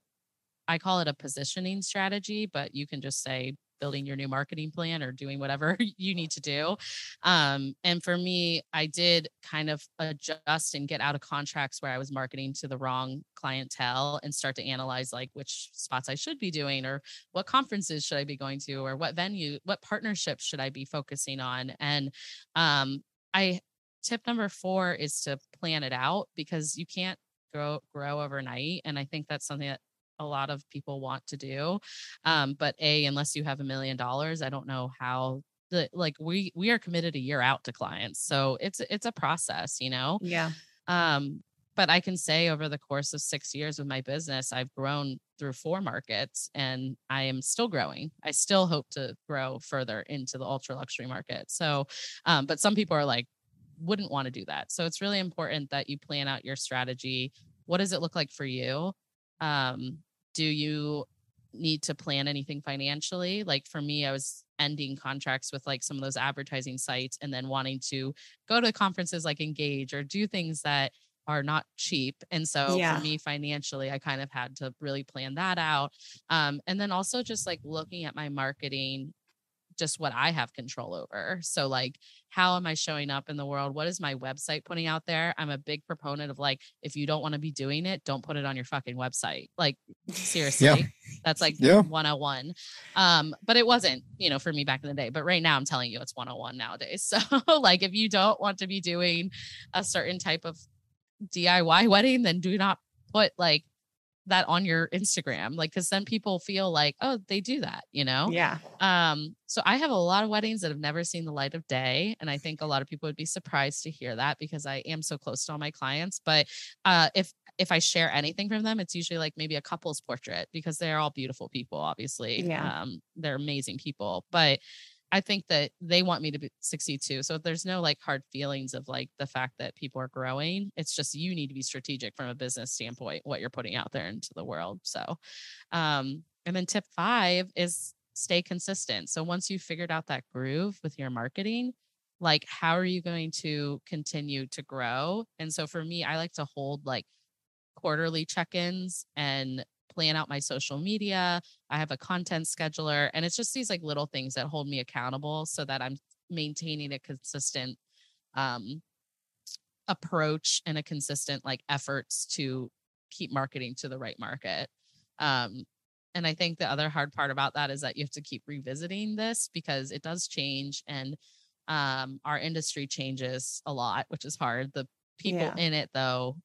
I call it a positioning strategy, but you can just say building your new marketing plan or doing whatever you need to do. Um, and for me, I did kind of adjust and get out of contracts where I was marketing to the wrong clientele and start to analyze like which spots I should be doing or what conferences should I be going to or what venue, what partnerships should I be focusing on. And um, I tip number four is to plan it out because you can't grow grow overnight and i think that's something that a lot of people want to do. Um, but a unless you have a million dollars, I don't know how the like we we are committed a year out to clients, so it's it's a process, you know. Yeah. Um, but I can say over the course of six years with my business, I've grown through four markets and I am still growing. I still hope to grow further into the ultra luxury market. So, um, but some people are like, wouldn't want to do that. So it's really important that you plan out your strategy. What does it look like for you? Um, do you need to plan anything financially like for me i was ending contracts with like some of those advertising sites and then wanting to go to conferences like engage or do things that are not cheap and so yeah. for me financially i kind of had to really plan that out um, and then also just like looking at my marketing just what I have control over. So, like, how am I showing up in the world? What is my website putting out there? I'm a big proponent of like, if you don't want to be doing it, don't put it on your fucking website. Like, seriously, yeah. that's like yeah. 101. Um, but it wasn't, you know, for me back in the day. But right now, I'm telling you, it's 101 nowadays. So, like, if you don't want to be doing a certain type of DIY wedding, then do not put like that on your Instagram, like, cause then people feel like, oh, they do that, you know? Yeah. Um, so I have a lot of weddings that have never seen the light of day. And I think a lot of people would be surprised to hear that because I am so close to all my clients. But uh, if, if I share anything from them, it's usually like maybe a couple's portrait because they're all beautiful people, obviously. Yeah. Um, they're amazing people. But I think that they want me to be, succeed too. So there's no like hard feelings of like the fact that people are growing. It's just you need to be strategic from a business standpoint, what you're putting out there into the world. So, um, and then tip five is stay consistent. So once you've figured out that groove with your marketing, like how are you going to continue to grow? And so for me, I like to hold like quarterly check-ins and plan out my social media. I have a content scheduler, and it's just these like little things that hold me accountable so that I'm maintaining a consistent um, approach and a consistent like efforts to keep marketing to the right market. Um, and I think the other hard part about that is that you have to keep revisiting this because it does change and um, our industry changes a lot, which is hard. The people yeah. in it, though,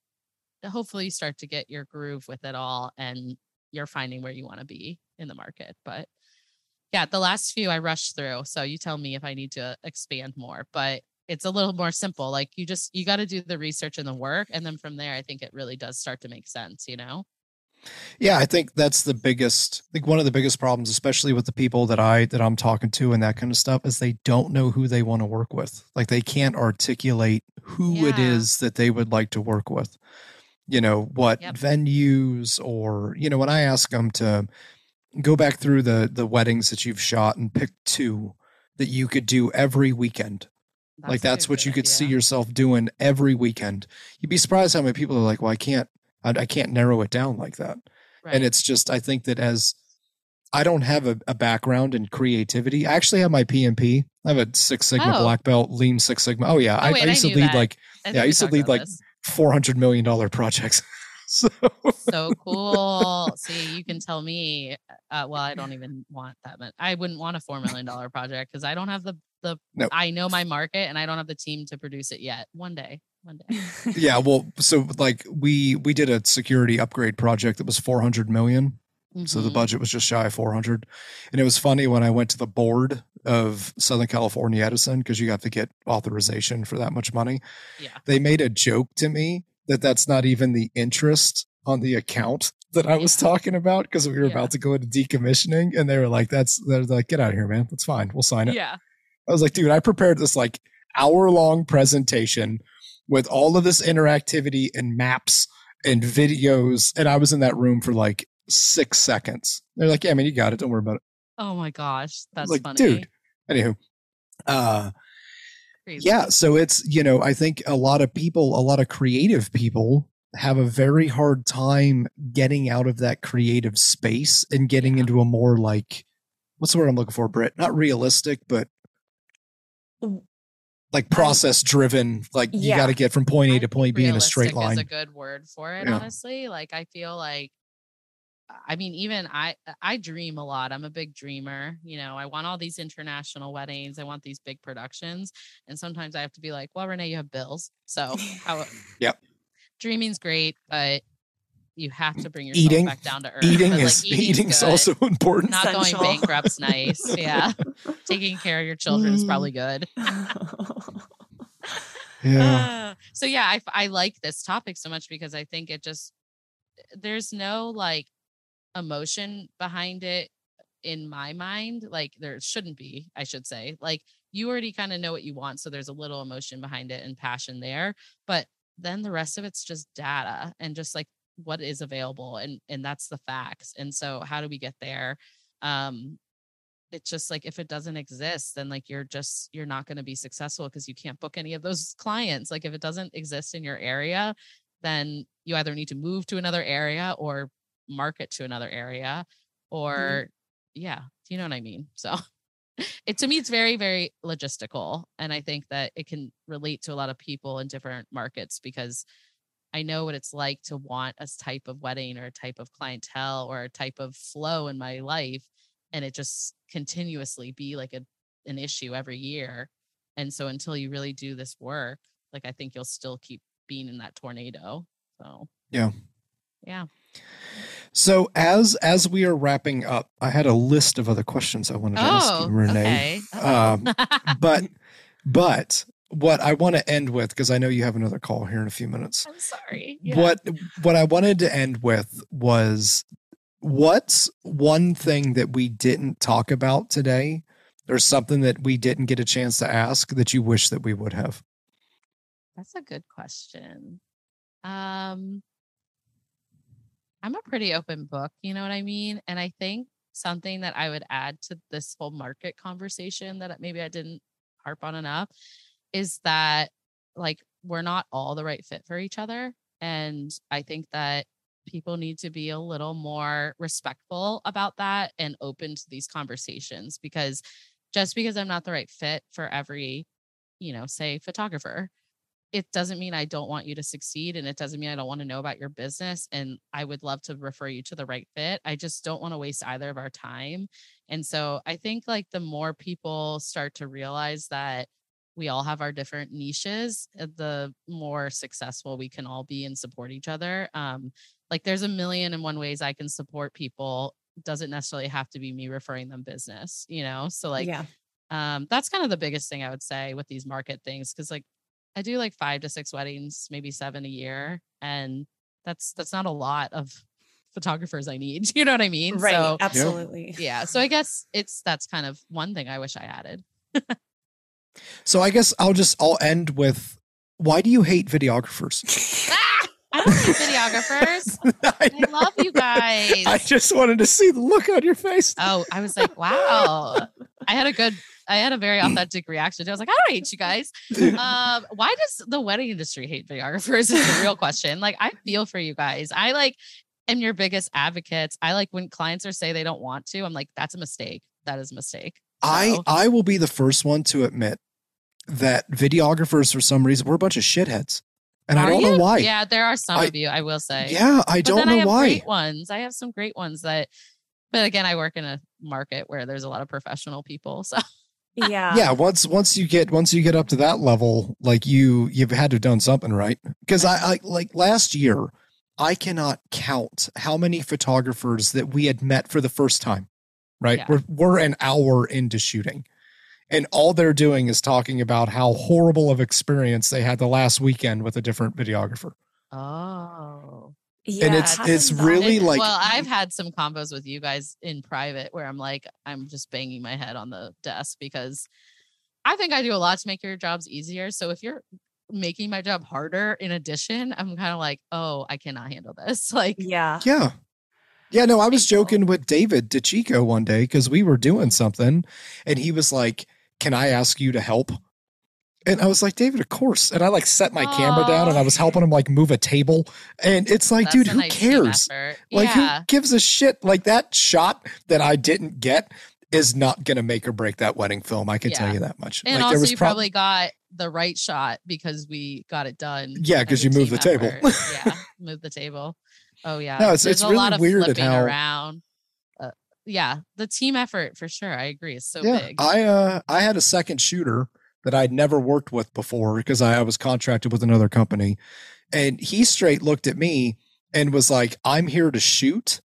hopefully you start to get your groove with it all and you're finding where you want to be in the market. But yeah, the last few I rushed through. So you tell me if I need to expand more, but it's a little more simple. Like you just, you got to do the research and the work. And then from there, I think it really does start to make sense, you know? Yeah, I think that's the biggest I think one of the biggest problems, especially with the people that I that I'm talking to and that kind of stuff, is they don't know who they want to work with. Like they can't articulate who yeah. it is that they would like to work with you know what yep. venues or you know when i ask them to go back through the the weddings that you've shot and pick two that you could do every weekend that's like that's what you could idea. see yourself doing every weekend you'd be surprised how many people are like well i can't i, I can't narrow it down like that right. and it's just i think that as i don't have a, a, background in creativity i actually have my pmp i have a six sigma oh. black belt lean six sigma oh yeah oh, I, wait, I, used I to lead that. like yeah i used to lead like this four hundred million dollar projects. so. so cool. See, you can tell me. Uh, well, I don't even want that much. I wouldn't want a four million dollar project because I don't have the the. Nope. I know my market and I don't have the team to produce it yet. One day, one day. yeah, well, so like we we did a security upgrade project that was four hundred million. Mm-hmm. So the mm-hmm. budget was just shy of 400. And it was funny when I went to the board of Southern California Edison because you have to get authorization for that much money. Yeah. They made a joke to me that that's not even the interest on the account that I was Yeah. talking about because we were Yeah. about to go into decommissioning, and they were like, "That's they're like, get out of here, man. That's fine. We'll sign it." Yeah. I was like, dude, I prepared this like hour long presentation with all of this interactivity and maps and videos. And I was in that room for like six seconds. They're like, yeah, I man, you got it. Don't worry about it. Oh my gosh. That's like, funny. dude. Anywho, uh, Crazy. yeah. So it's, you know, I think a lot of people, a lot of creative people have a very hard time getting out of that creative space and getting Yeah. into a more like, what's the word I'm looking for, Britt? Not realistic, but like process driven. Like you got to get from point a to point B in a straight line. Is a good word for it, Yeah. honestly. Like I feel like I mean, even I I dream a lot. I'm a big dreamer. You know, I want all these international weddings. I want these big productions. And sometimes I have to be like, well, Renee, you have bills. So how Yep. dreaming's great, but you have to bring yourself Eating- back down to earth. Eating But, like, is eating's eating's good. also important. not going bankrupt's nice. Yeah. Taking care of your children is Mm. probably good. yeah. Uh, so yeah, I I like this topic so much because I think it just there's no like emotion behind it in my mind. Like there shouldn't be, I should say. Like you already kind of know what you want, so there's a little emotion behind it and passion there. But then the rest of it's just data and just like what is available and and that's the facts. And so how do we get there? Um it's just like if it doesn't exist then like you're just you're not going to be successful because you can't book any of those clients like if it doesn't exist in your area then you either need to move to another area or market to another area mm-hmm. or yeah you know what i mean? So it to me it's very very logistical and i think that it can relate to a lot of people in different markets because i know what it's like to want a type of wedding or a type of clientele or a type of flow in my life and it just continuously be like a an issue every year and so until you really do this work like i think you'll still keep being in that tornado so Yeah. yeah So as as we are wrapping up, I had a list of other questions I wanted to ask oh you, Renee. okay Um, But but what I want to end with, because I know you have another call here in a few minutes. i'm sorry Yeah. What what I wanted to end with was what's one thing that we didn't talk about today, or something that we didn't get a chance to ask that you wish that we would have? That's a good question. Um I'm a pretty open book, you know what I mean? And I think something that I would add to this whole market conversation that maybe I didn't harp on enough is that like we're not all the right fit for each other and I think that people need to be a little more respectful about that and open to these conversations because just because I'm not the right fit for every you know, say photographer, it doesn't mean I don't want you to succeed and it doesn't mean I don't want to know about your business and I would love to refer you to the right fit. I just don't want to waste either of our time. And so I think like the more people start to realize that we all have our different niches, uh, the more successful we can all be and support each other. Um, like there's a million and one ways I can support people. Doesn't necessarily have to be me referring them business, you know? So like yeah. um that's kind of the biggest thing i would say with these market things because like i do like five to six weddings maybe seven a year and that's that's not a lot of photographers i need you know what i mean Right. so absolutely. yeah so i guess it's that's kind of one thing i wish i added So I guess I'll just I'll end with why do you hate videographers? i don't hate videographers I, i love you guys I just wanted to see the look on your face. oh i was like wow i had a good i had a very authentic reaction i was like i don't hate you guys um why does the wedding industry hate videographers is the real question like i feel for you guys i like am your biggest advocates i like when clients are say they don't want to i'm like that's a mistake that is a mistake I So, I will be the first one to admit that videographers for some reason we're a bunch of shitheads. And I don't you? know why. yeah there are some I- of you i will say Yeah, I but don't I know have why. great ones i have some great ones that but again i work in a market where there's a lot of professional people so Yeah. yeah, once once you get once you get up to that level, like you you've had to have done something right. Because I, I like last year, I cannot count how many photographers that we had met for the first time. Right, Yeah. we're we're an hour into shooting, and all they're doing is talking about how horrible of experience they had the last weekend with a different videographer. oh Yeah, and it's it's really It- like well, I've had some combos with you guys in private where I'm like, I'm just banging my head on the desk because I think I do a lot to make your jobs easier. So if you're making my job harder in addition, I'm kind of like, oh, I cannot handle this. Like, yeah. Yeah. Yeah, no, I was joking with David DeChico one day because we were doing something and he was like, Can I ask you to help? And I was like, David, of course. And I like set my camera down and I was helping him like move a table. And it's like, that's dude, who nice cares? Like, yeah. who gives a shit? Like, that shot that I didn't get is not going to make or break that wedding film. I can tell you that much. And like, also, you prob- probably got the right shot because we got it done. Yeah, because you moved the table. yeah, move the table. Oh yeah, No, it's- There's it's a really lot of weird flipping how- around. Uh, yeah, the team effort for sure. I agree. It's so yeah, big. I uh I had a second shooter that I'd never worked with before because I, I was contracted with another company, and he straight looked at me and was like, "I'm here to shoot.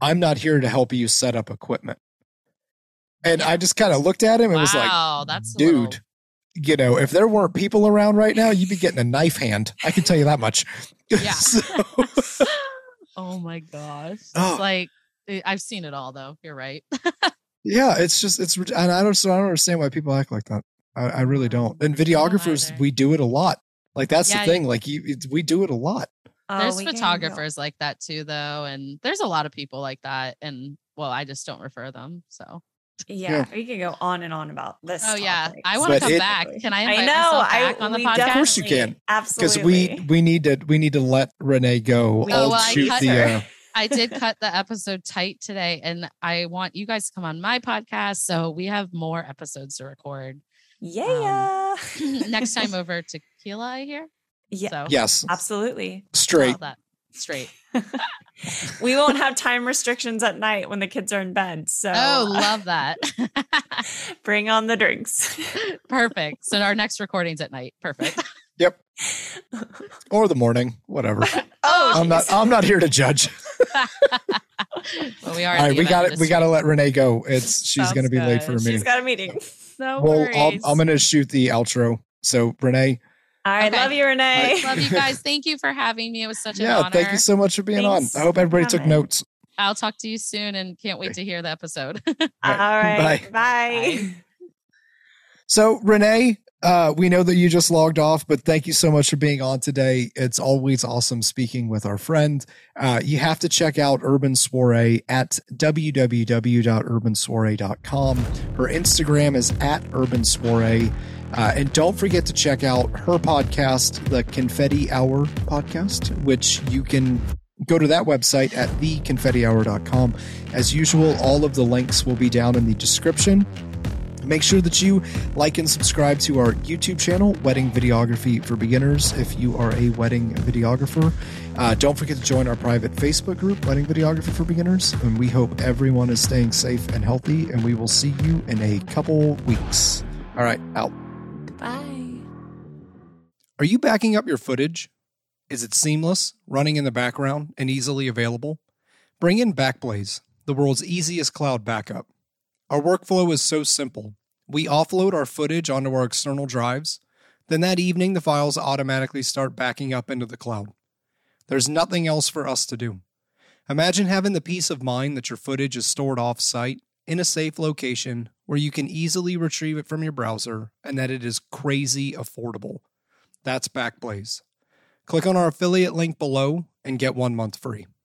I'm not here to help you set up equipment." And I just kind of looked at him and was like, wow, that's "Dude." little- You know, if there weren't people around right now, you'd be getting a knife hand. I can tell you that much. Yeah. So- oh my gosh, oh. it's Oh. like I- I've seen it all though. You're right. Yeah, it's just it's and I don't I don't understand why people act like that. I, I really don't. And videographers, either. we do it a lot. Like that's Yeah, the thing. Like you, it's, we do it a lot. Oh, there's we can go- photographers like that too, though, and there's a lot of people like that. And well, I just don't refer them. So. Yeah, we can go on and on about this. Oh yeah, topic. I want to come it- back. Can I? I know. myself I back on the podcast. Of course you can, Absolutely. because we we need to we need to let Renee go. We I'll Oh, well, I shoot cut the. Uh, I did cut the episode tight today, and I want you guys to come on my podcast, so we have more episodes to record Um, yeah. next time over tequila. I hear. yeah. So yes, Absolutely. straight. that straight. we won't have time restrictions at night when the kids are in bed. So Oh, love that. bring on the drinks. Perfect. So our next recording's at night. Perfect. Yep. Or the morning, whatever. oh, I'm not. I'm not here to judge. well, we are. All in right, the we got it. We got to let Renee go. It's she's going to be late for a meeting. She's meeting. got a meeting. No Well, worries. I'll, I'm going to shoot the outro. So Renee, All right. Okay. Love you, Renee. Love you guys. Thank you for having me. It was such an yeah, honor. thank you so much for being Thanks on. I hope everybody took notes. I'll talk to you soon and can't wait to hear the episode. All right. Bye. Bye. So, Renee, uh, we know that you just logged off, but thank you so much for being on today. It's always awesome speaking with our friend. Uh, you have to check out Urban Soiree at www.urbansoiree.com. Her Instagram is at Urban Soiree. Uh, and don't forget to check out her podcast, the Confetti Hour podcast, which you can go to that website at theconfettihour.com. As usual, all of the links will be down in the description. Make sure that you like and subscribe to our YouTube channel, Wedding Videography for Beginners, if you are a wedding videographer. Uh, don't forget to join our private Facebook group, Wedding Videography for Beginners. And we hope everyone is staying safe and healthy. And we will see you in a couple weeks. All right, out. Bye. Are you backing up your footage? Is it seamless, running in the background, and easily available? Bring in Backblaze, the world's easiest cloud backup. Our workflow is so simple. We offload our footage onto our external drives, then that evening the files automatically start backing up into the cloud. There's nothing else for us to do. Imagine having the peace of mind that your footage is stored off site in a safe location where you can easily retrieve it from your browser and that it is crazy affordable. That's Backblaze. Click on our affiliate link below and get one month free.